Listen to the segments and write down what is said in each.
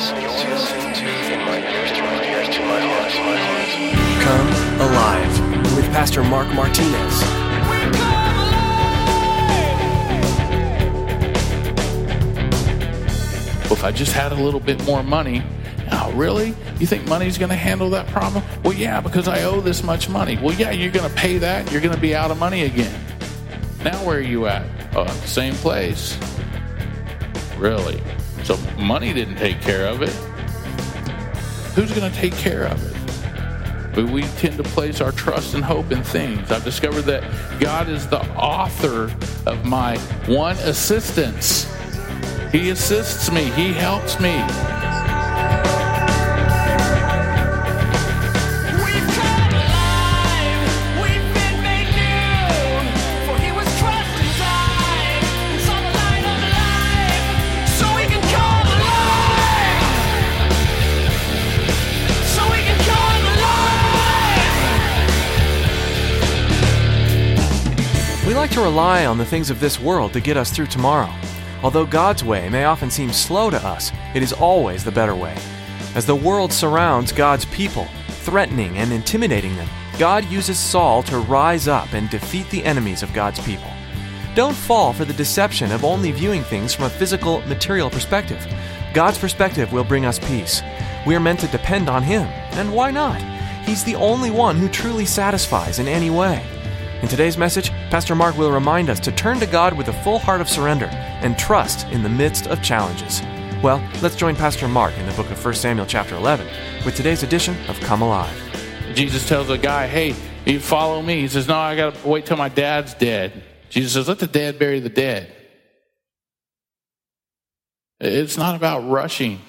listening to In My Ears to My Ears to My Heart. Come Alive with Pastor Mark Martinez. Well, if I just had a little bit more money, oh, really? You think money's going to handle that problem? Well, yeah, because I owe this much money. Well, yeah, you're going to pay that. You're going to be out of money again. Now, where are you at? Oh, same place. Really? So, money didn't take care of it. Who's going to take care of it? But we tend to place our trust and hope in things. I've discovered that God is the author of my one assistance. He assists me, He helps me. Rely on the things of this world to get us through tomorrow. Although God's way may often seem slow to us, it is always the better way. As the world surrounds God's people, threatening and intimidating them, God uses Saul to rise up and defeat the enemies of God's people. Don't fall for the deception of only viewing things from a physical, material perspective. God's perspective will bring us peace. We are meant to depend on Him, and why not? He's the only one who truly satisfies in any way. In today's message, Pastor Mark will remind us to turn to God with a full heart of surrender and trust in the midst of challenges. Well, let's join Pastor Mark in the book of 1 Samuel chapter 11 with today's edition of Come Alive. Jesus tells a guy, Hey, you follow me. He says, No, I got to wait till my dad's dead. Jesus says, Let the dead bury the dead. It's not about rushing,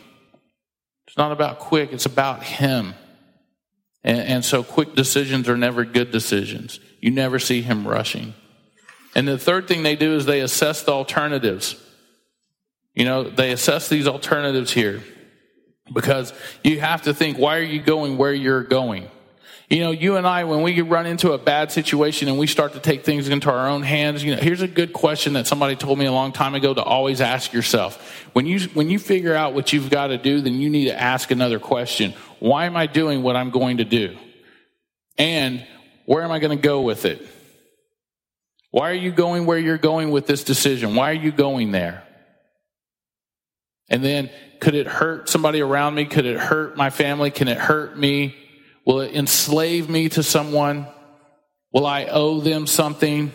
it's not about quick, it's about Him. And, and so quick decisions are never good decisions. You never see Him rushing. And the third thing they do is they assess the alternatives. You know, they assess these alternatives here because you have to think, why are you going where you're going? You know, you and I, when we run into a bad situation and we start to take things into our own hands, you know, here's a good question that somebody told me a long time ago to always ask yourself. When you, when you figure out what you've got to do, then you need to ask another question. Why am I doing what I'm going to do? And where am I going to go with it? Why are you going where you're going with this decision? Why are you going there? And then, could it hurt somebody around me? Could it hurt my family? Can it hurt me? Will it enslave me to someone? Will I owe them something?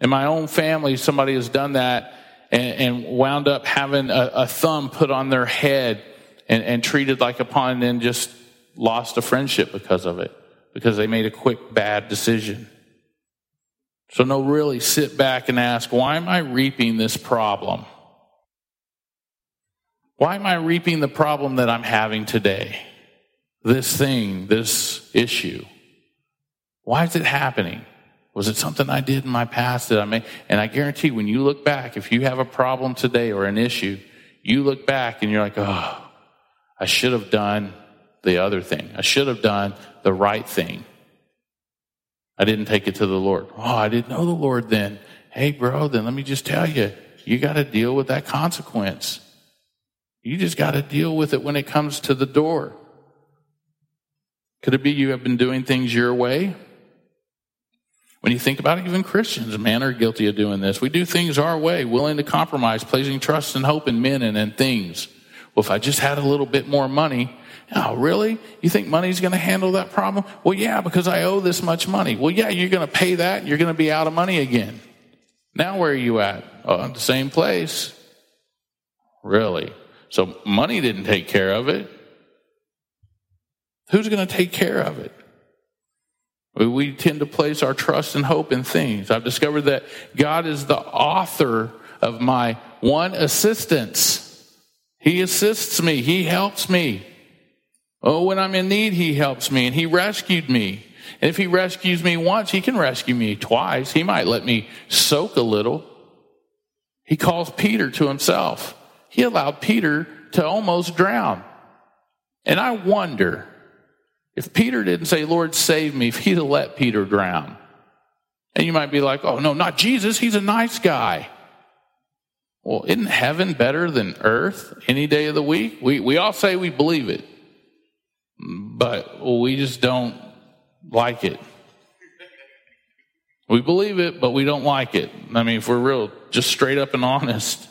In my own family, somebody has done that and, and wound up having a, a, thumb put on their head and, and treated like a pawn and then just lost a friendship because of it, because they made a quick bad decision. So, no, really sit back and ask, why am I reaping this problem? Why am I reaping the problem that I'm having today? This thing, this issue. Why is it happening? Was it something I did in my past that I made? And I guarantee when you look back, if you have a problem today or an issue, you look back and you're like, oh, I should have done the other thing. I should have done the right thing. I didn't take it to the Lord. Oh, I didn't know the Lord then. Hey, bro, then let me just tell you, you got to deal with that consequence. You just got to deal with it when it comes to the door. Could it be you have been doing things your way? When you think about it, even Christians, man, are guilty of doing this. We do things our way, willing to compromise, placing trust and hope in men and in things. Well, if I just had a little bit more money, oh, really? You think money's going to handle that problem? Well, yeah, because I owe this much money. Well, yeah, you're going to pay that. You're going to be out of money again. Now, where are you at? Oh, the same place. Really? So money didn't take care of it. Who's going to take care of it? We tend to place our trust and hope in things. I've discovered that God is the author of my one assistance. He assists me. He helps me. Oh, when I'm in need, He helps me and He rescued me. And if He rescues me once, He can rescue me twice. He might let me soak a little. He calls Peter to Himself. He allowed Peter to almost drown. And I wonder if Peter didn't say, Lord, save me, if he'd have let Peter drown. And you might be like, oh, no, not Jesus. He's a nice guy. Well, isn't heaven better than earth any day of the week? We, we all say we believe it, but we just don't like it. We believe it, but we don't like it. I mean, if we're real, just straight up and honest.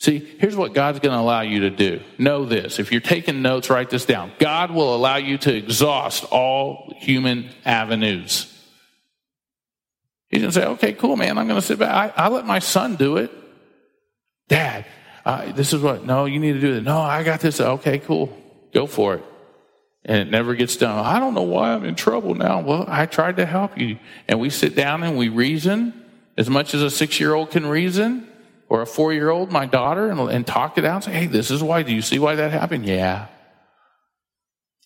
See, here's what God's going to allow you to do. Know this. If you're taking notes, write this down. God will allow you to exhaust all human avenues. Going to say, okay, cool, man. I'm going to sit back. I, I let my son do it. Dad, uh, this is what, no, you need to do it. No, I got this. Okay, cool. Go for it. And it never gets done. I don't know why I'm in trouble now. Well, I tried to help you. And we sit down and we reason as much as a six year old can reason or a four year old, my daughter, and, and talk it out say, hey, this is why. Do you see why that happened? Yeah.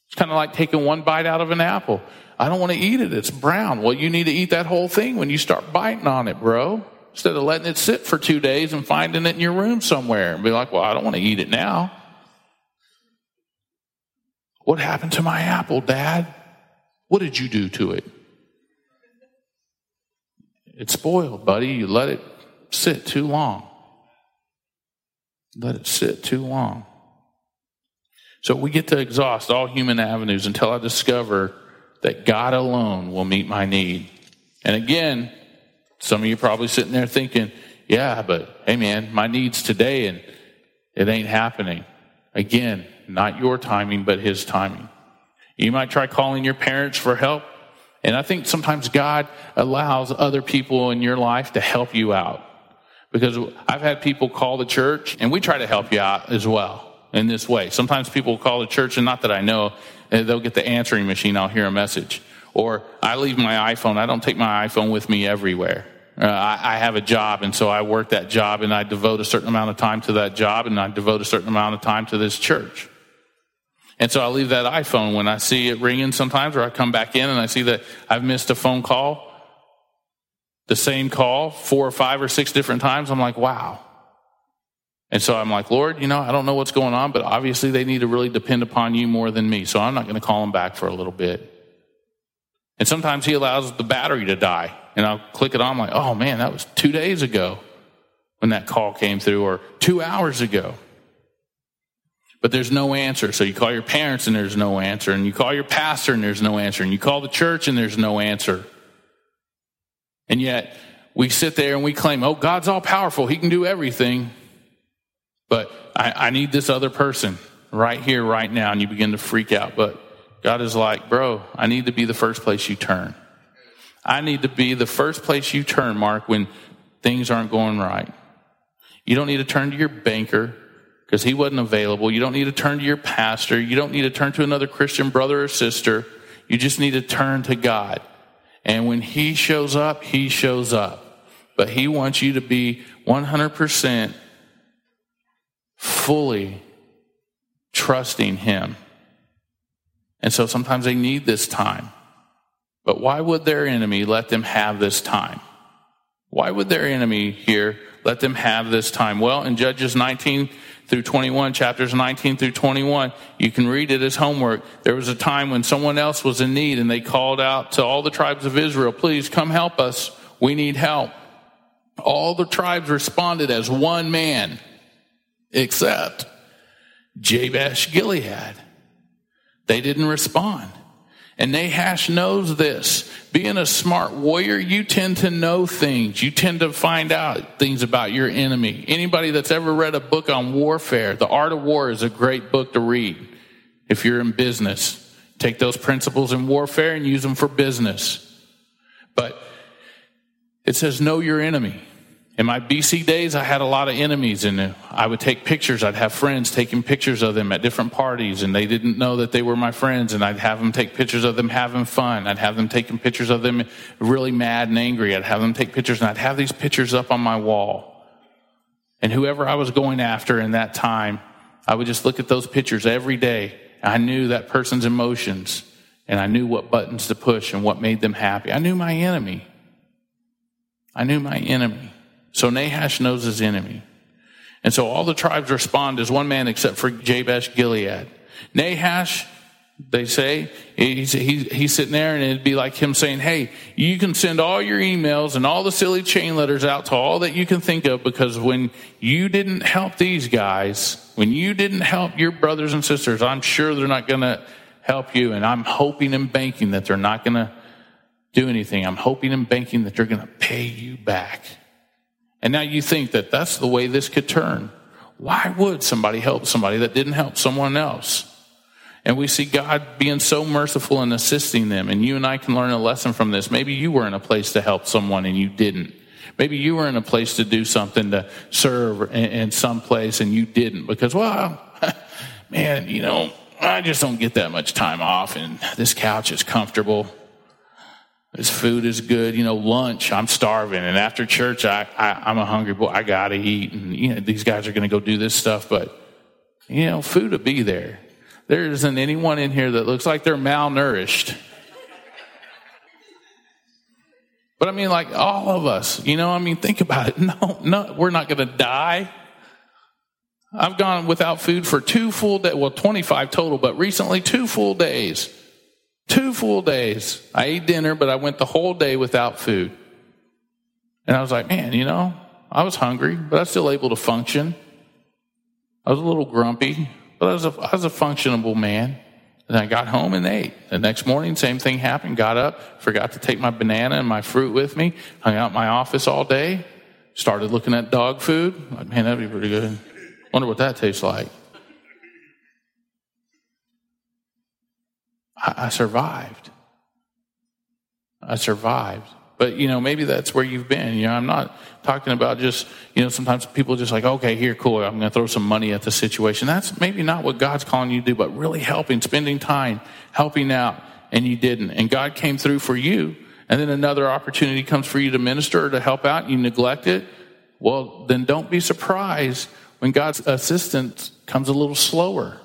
It's kind of like taking one bite out of an apple. I don't want to eat it. It's brown. Well, you need to eat that whole thing when you start biting on it, bro. Instead of letting it sit for two days and finding it in your room somewhere and be like, well, I don't want to eat it now. What happened to my apple, Dad? What did you do to it? It's spoiled, buddy. You let it sit too long. Let it sit too long. So we get to exhaust all human avenues until I discover that God alone will meet my need. And again, some of you probably sitting there thinking, yeah, but hey man, my needs today and it ain't happening. Again, not your timing, but his timing. You might try calling your parents for help. And I think sometimes God allows other people in your life to help you out. Because I've had people call the church and we try to help you out as well in this way. Sometimes people call the church and not that I know, they'll get the answering machine, I'll hear a message. Or I leave my iPhone, I don't take my iPhone with me everywhere. Uh, I, I have a job, and so I work that job, and I devote a certain amount of time to that job, and I devote a certain amount of time to this church. And so I leave that iPhone when I see it ringing sometimes, or I come back in and I see that I've missed a phone call, the same call four or five or six different times. I'm like, wow. And so I'm like, Lord, you know, I don't know what's going on, but obviously they need to really depend upon you more than me. So I'm not going to call them back for a little bit. And sometimes he allows the battery to die. And I'll click it on, like, oh man, that was two days ago when that call came through, or two hours ago. But there's no answer. So you call your parents and there's no answer. And you call your pastor and there's no answer. And you call the church and there's no answer. And yet we sit there and we claim, oh, God's all powerful. He can do everything. But I, I need this other person right here, right now. And you begin to freak out. But God is like, bro, I need to be the first place you turn. I need to be the first place you turn, Mark, when things aren't going right. You don't need to turn to your banker because he wasn't available. You don't need to turn to your pastor. You don't need to turn to another Christian brother or sister. You just need to turn to God. And when he shows up, he shows up. But he wants you to be 100% fully trusting him. And so sometimes they need this time. But why would their enemy let them have this time? Why would their enemy here let them have this time? Well, in Judges 19 through 21, chapters 19 through 21, you can read it as homework. There was a time when someone else was in need and they called out to all the tribes of Israel, please come help us. We need help. All the tribes responded as one man, except Jabesh Gilead. They didn't respond. And Nahash knows this. Being a smart warrior, you tend to know things. You tend to find out things about your enemy. Anybody that's ever read a book on warfare, The Art of War is a great book to read if you're in business. Take those principles in warfare and use them for business. But it says, know your enemy. In my BC days, I had a lot of enemies, and I would take pictures. I'd have friends taking pictures of them at different parties, and they didn't know that they were my friends. And I'd have them take pictures of them having fun. I'd have them taking pictures of them really mad and angry. I'd have them take pictures, and I'd have these pictures up on my wall. And whoever I was going after in that time, I would just look at those pictures every day. I knew that person's emotions, and I knew what buttons to push and what made them happy. I knew my enemy. I knew my enemy. So Nahash knows his enemy. And so all the tribes respond as one man except for Jabesh Gilead. Nahash they say. He's, he's, he's sitting there, and it'd be like him saying, Hey, you can send all your emails and all the silly chain letters out to all that you can think of because when you didn't help these guys, when you didn't help your brothers and sisters, I'm sure they're not going to help you. And I'm hoping and banking that they're not going to do anything. I'm hoping and banking that they're going to pay you back. And now you think that that's the way this could turn. Why would somebody help somebody that didn't help someone else? And we see God being so merciful and assisting them. And you and I can learn a lesson from this. Maybe you were in a place to help someone and you didn't. Maybe you were in a place to do something to serve in, in some place and you didn't because, well, man, you know, I just don't get that much time off and this couch is comfortable. This food is good. You know, lunch, I'm starving. And after church, I, I, am a hungry boy. I got to eat. And, you know, these guys are going to go do this stuff. But, you know, food will be there. There isn't anyone in here that looks like they're malnourished. But I mean, like all of us, you know, I mean, think about it. No, no, we're not going to die. I've gone without food for two full days, well, 25 total, but recently two full days. Two full days. I ate dinner, but I went the whole day without food. And I was like, man, you know, I was hungry, but I was still able to function. I was a little grumpy, but I was a, I was a functionable man. And I got home and ate. The next morning, same thing happened. Got up, forgot to take my banana and my fruit with me, hung out in my office all day, started looking at dog food. Like, man, that'd be pretty good. Wonder what that tastes like. I, I survived. I survived. But, you know, maybe that's where you've been. You know, I'm not talking about just, you know, sometimes people just like, okay, here, cool, I'm going to throw some money at the situation. That's maybe not what God's calling you to do, but really helping, spending time, helping out, and you didn't. And God came through for you. And then another opportunity comes for you to minister or to help out, and you neglect it. Well, then don't be surprised when God's assistance comes a little slower.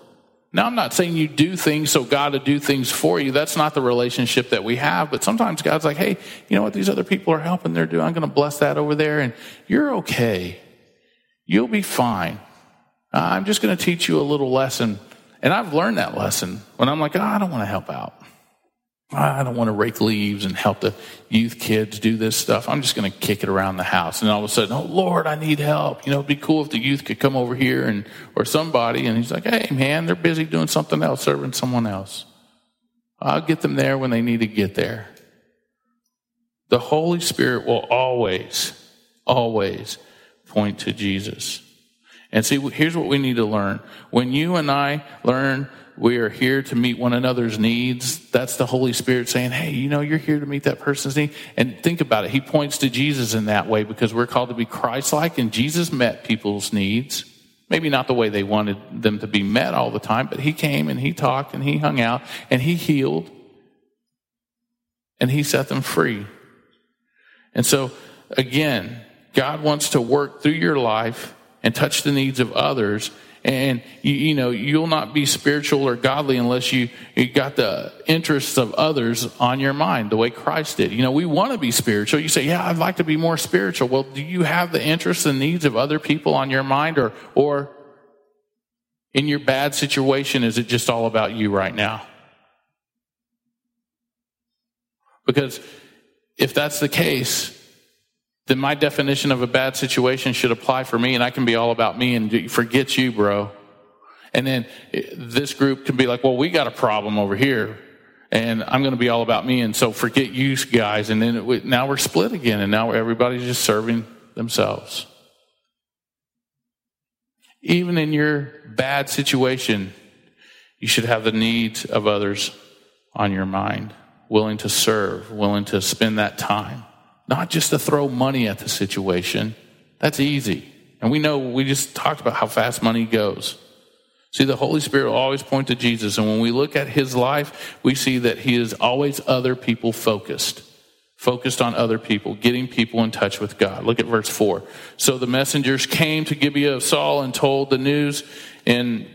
Now, I'm not saying you do things so God to do things for you. That's not the relationship that we have. But sometimes God's like, hey, you know what? These other people are helping. They're doing. I'm going to bless that over there, and you're okay. You'll be fine. I'm just going to teach you a little lesson. And I've learned that lesson when I'm like, oh, I don't want to help out. I don't want to rake leaves and help the youth kids do this stuff. I'm just going to kick it around the house. And all of a sudden, oh Lord, I need help. You know, it'd be cool if the youth could come over here and, or somebody. And he's like, hey man, they're busy doing something else, serving someone else. I'll get them there when they need to get there. The Holy Spirit will always, always point to Jesus. And see, here's what we need to learn. When you and I learn we are here to meet one another's needs. That's the Holy Spirit saying, hey, you know, you're here to meet that person's need. And think about it. He points to Jesus in that way because we're called to be Christ like, and Jesus met people's needs. Maybe not the way they wanted them to be met all the time, but he came and he talked and he hung out and he healed and he set them free. And so, again, God wants to work through your life and touch the needs of others and you, you, know you'll not be spiritual or godly unless you, you got the interests of others on your mind the way christ did. You know we want to be spiritual. You say yeah i'd like to be more spiritual. Well do you have the interests and needs of other people on your mind or or in your bad situation is it just all about you right now? Because if that's the case then my definition of a bad situation should apply for me and I can be all about me and forget you, bro. And then eh, this group can be like, well, we got a problem over here and I'm going to be all about me. And so forget you guys. And then it, now we're split again and now everybody's just serving themselves. Even in your bad situation, you should have the needs of others on your mind, willing to serve, willing to spend that time. Not just to throw money at the situation. That's easy. And we know, we just talked about how fast money goes. See, the Holy Spirit will always point to Jesus. And when we look at his life, we see that he is always other people focused. Focused on other people, getting people in touch with God. Look at verse 4. So the messengers came to Gibeah of Saul and told the news in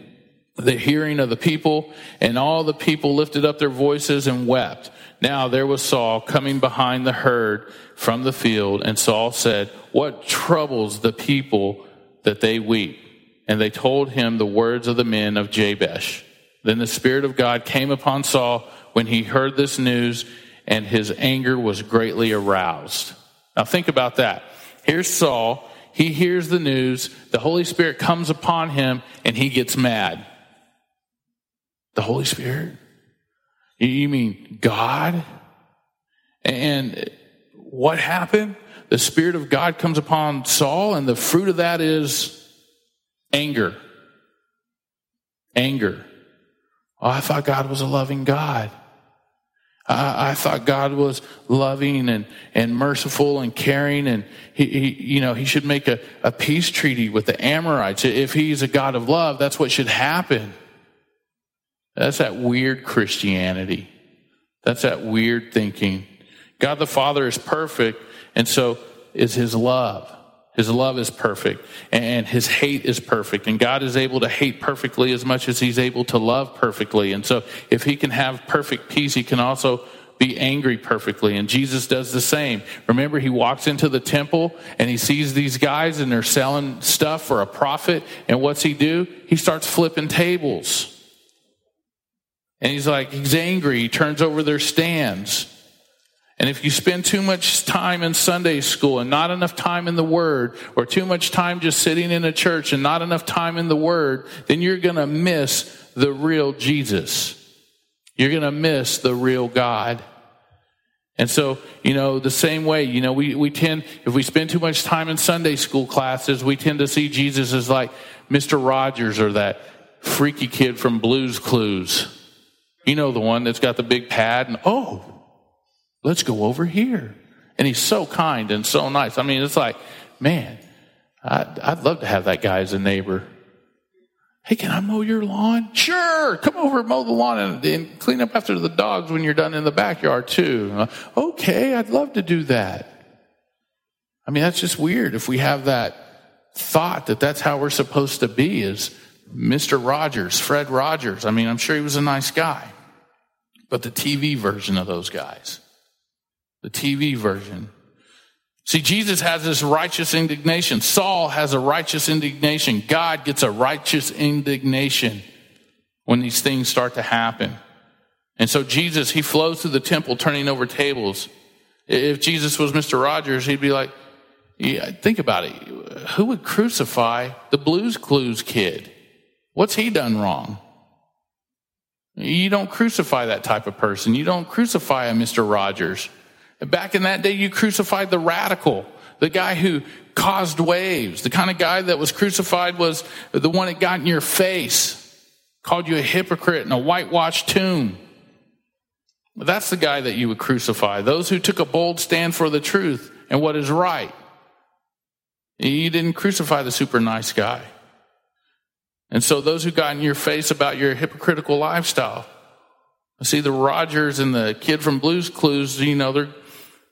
the hearing of the people, and all the people lifted up their voices and wept. Now there was Saul coming behind the herd from the field, and Saul said, What troubles the people that they weep? And they told him the words of the men of Jabesh. Then the Spirit of God came upon Saul when he heard this news, and his anger was greatly aroused. Now think about that. Here's Saul. He hears the news. The Holy Spirit comes upon him, and he gets mad. The Holy Spirit? You mean God? And what happened? The Spirit of God comes upon Saul, and the fruit of that is anger. Anger. Oh, I thought God was a loving God. I, I thought God was loving and, and merciful and caring, and he, he, you know, he should make a, a peace treaty with the Amorites. If he's a God of love, that's what should happen. That's that weird Christianity. That's that weird thinking. God the Father is perfect, and so is his love. His love is perfect, and his hate is perfect. And God is able to hate perfectly as much as he's able to love perfectly. And so, if he can have perfect peace, he can also be angry perfectly. And Jesus does the same. Remember, he walks into the temple and he sees these guys and they're selling stuff for a profit. And what's he do? He starts flipping tables. And he's like, he's angry. He turns over their stands. And if you spend too much time in Sunday school and not enough time in the Word, or too much time just sitting in a church and not enough time in the Word, then you're going to miss the real Jesus. You're going to miss the real God. And so, you know, the same way, you know, we, we tend, if we spend too much time in Sunday school classes, we tend to see Jesus as like Mr. Rogers or that freaky kid from Blue's Clues. You know, the one that's got the big pad and, oh, let's go over here. And he's so kind and so nice. I mean, it's like, man, I'd, I'd love to have that guy as a neighbor. Hey, can I mow your lawn? Sure. Come over and mow the lawn and, and clean up after the dogs when you're done in the backyard too. Okay, I'd love to do that. I mean, that's just weird if we have that thought that that's how we're supposed to be is Mr. Rogers, Fred Rogers. I mean, I'm sure he was a nice guy, but the TV version of those guys the TV version. See, Jesus has this righteous indignation. Saul has a righteous indignation. God gets a righteous indignation when these things start to happen. And so Jesus, he flows through the temple turning over tables. If Jesus was Mr. Rogers, he'd be like, yeah, think about it. Who would crucify the Blue's Clues kid? What's he done wrong? You don't crucify that type of person. You don't crucify a Mr. Rogers. Back in that day, you crucified the radical, the guy who caused waves. The kind of guy that was crucified was the one that got in your face, called you a hypocrite and a whitewashed tomb. That's the guy that you would crucify. Those who took a bold stand for the truth and what is right. You didn't crucify the super nice guy. And so those who got in your face about your hypocritical lifestyle. See, the Rogers and the kid from Blue's Clues, you know, they're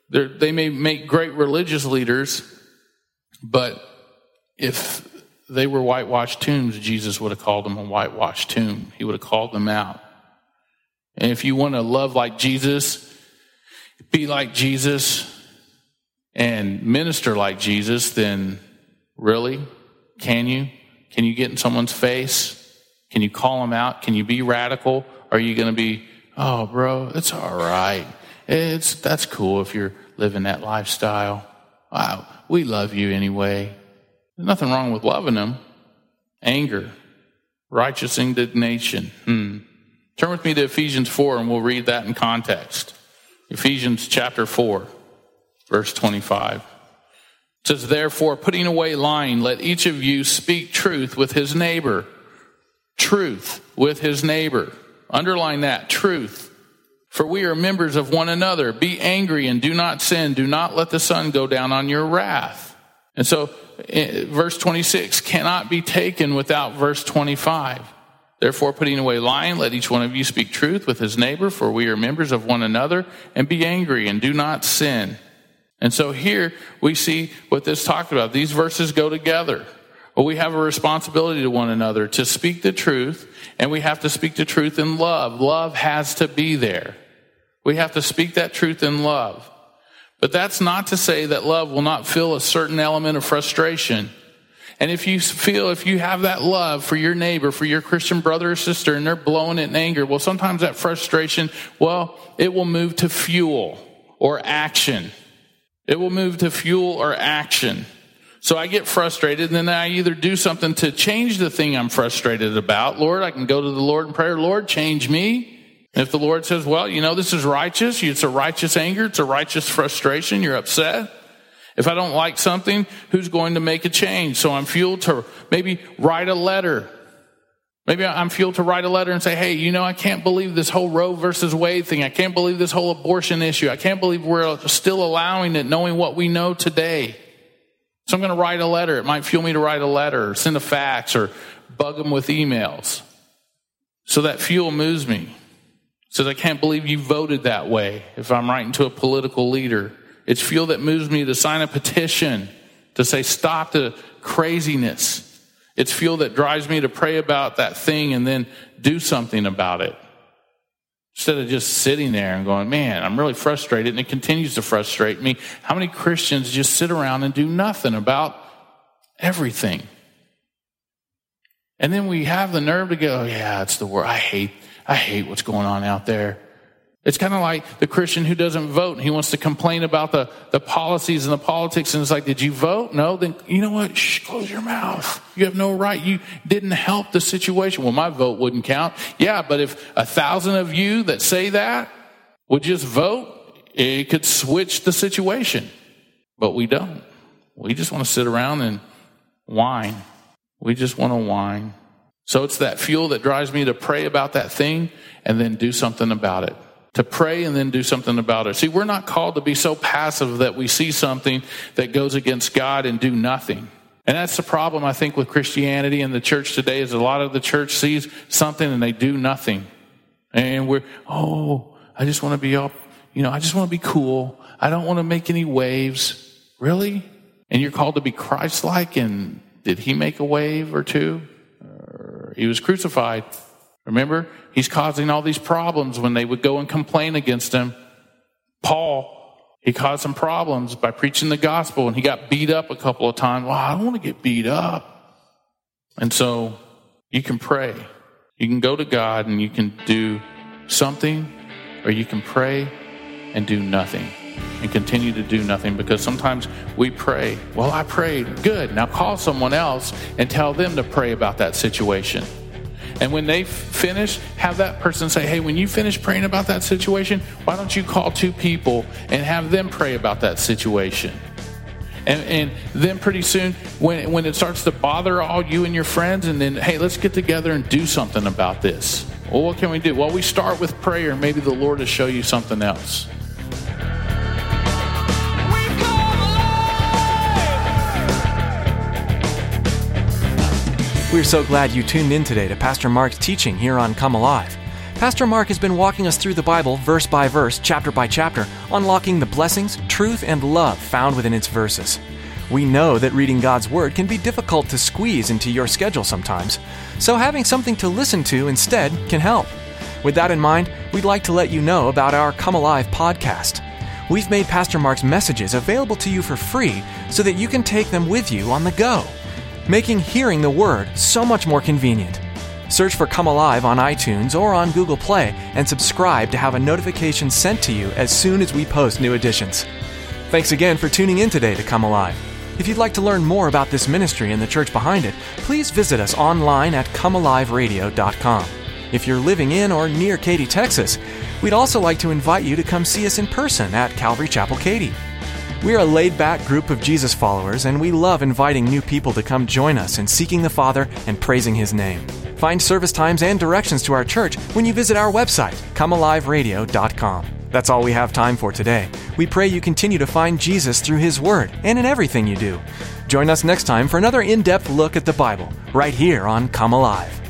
they're, they may make great religious leaders, but if they were whitewashed tombs, Jesus would have called them a whitewashed tomb. He would have called them out. And if you want to love like Jesus, be like Jesus, and minister like Jesus, then really, can you? Can you get in someone's face? Can you call them out? Can you be radical? Are you going to be, oh, bro, it's all right. It's that's cool if you're living that lifestyle. Wow, we love you anyway. There's nothing wrong with loving them. Anger, righteous indignation. Hmm. Turn with me to Ephesians 4 and we'll read that in context. Ephesians chapter 4, verse 25. It says, Therefore, putting away lying, let each of you speak truth with his neighbor. Truth with his neighbor. Underline that, truth. For we are members of one another. Be angry and do not sin. Do not let the sun go down on your wrath. And so, eh, verse 26 cannot be taken without verse 25. Therefore, putting away lying, let each one of you speak truth with his neighbor, for we are members of one another, and be angry and do not sin. And so here we see what this talked about. These verses go together. Well, we have a responsibility to one another to speak the truth, and we have to speak the truth in love. Love has to be there. We have to speak that truth in love. But that's not to say that love will not feel a certain element of frustration. And if you feel, if you have that love for your neighbor, for your Christian brother or sister, and they're blowing it in anger, well, sometimes that frustration, well, it will move to fuel or action. It will move to fuel or action. So I get frustrated and then I either do something to change the thing I'm frustrated about. Lord, I can go to the Lord in prayer. Lord, change me. And if the Lord says, well, you know, this is righteous. It's a righteous anger. It's a righteous frustration. You're upset. If I don't like something, who's going to make a change? So I'm fueled to maybe write a letter. Maybe I'm fueled to write a letter and say, hey, you know, I can't believe this whole Roe versus Wade thing. I can't believe this whole abortion issue. I can't believe we're still allowing it knowing what we know today. So I'm going to write a letter. It might fuel me to write a letter or send a fax or bug them with emails. So that fuel moves me. Says, I can't believe you voted that way if I'm writing to a political leader. It's fuel that moves me to sign a petition to say, stop the craziness. It's fuel that drives me to pray about that thing and then do something about it. Instead of just sitting there and going, man, I'm really frustrated and it continues to frustrate me. How many Christians just sit around and do nothing about everything? And then we have the nerve to go, yeah, it's the world. I hate, I hate what's going on out there. It's kind of like the Christian who doesn't vote and he wants to complain about the, the policies and the politics. And it's like, did you vote? No. Then you know what? Shh, close your mouth. You have no right. You didn't help the situation. Well, my vote wouldn't count. Yeah, but if a thousand of you that say that would just vote, it could switch the situation. But we don't. We just want to sit around and whine. We just want to whine. So it's that fuel that drives me to pray about that thing and then do something about it to pray and then do something about it. See, we're not called to be so passive that we see something that goes against God and do nothing. And that's the problem, I think, with Christianity and the church today is a lot of the church sees something and they do nothing. And we're, oh, I just want to be up, you know, I just want to be cool. I don't want to make any waves. Really? And you're called to be Christ-like and did he make a wave or two? He was crucified. Remember, he's causing all these problems when they would go and complain against him. Paul, he caused some problems by preaching the gospel and he got beat up a couple of times. Well, I don't want to get beat up. And so you can pray. You can go to God and you can do something, or you can pray and do nothing and continue to do nothing because sometimes we pray, well, I prayed, good. Now call someone else and tell them to pray about that situation. And when they finish, have that person say, Hey, when you finish praying about that situation, why don't you call two people and have them pray about that situation? And, and then pretty soon, when, when it starts to bother all you and your friends, and then, hey, let's get together and do something about this. Well, what can we do? Well, we start with prayer. Maybe the Lord will show you something else. We're so glad you tuned in today to Pastor Mark's teaching here on Come Alive. Pastor Mark has been walking us through the Bible verse by verse, chapter by chapter, unlocking the blessings, truth, and love found within its verses. We know that reading God's Word can be difficult to squeeze into your schedule sometimes, so having something to listen to instead can help. With that in mind, we'd like to let you know about our Come Alive podcast. We've made Pastor Mark's messages available to you for free so that you can take them with you on the go, making hearing the Word so much more convenient. Search for Come Alive on iTunes or on Google Play and subscribe to have a notification sent to you as soon as we post new editions. Thanks again for tuning in today to Come Alive. If you'd like to learn more about this ministry and the church behind it, please visit us online at comealiveradio.com. If you're living in or near Katy, Texas, we'd also like to invite you to come see us in person at Calvary Chapel Katy. We're a laid back group of Jesus followers, and we love inviting new people to come join us in seeking the Father and praising His name. Find service times and directions to our church when you visit our website, comealiveradio.com. That's all we have time for today. We pray you continue to find Jesus through His Word and in everything you do. Join us next time for another in depth look at the Bible, right here on Come Alive.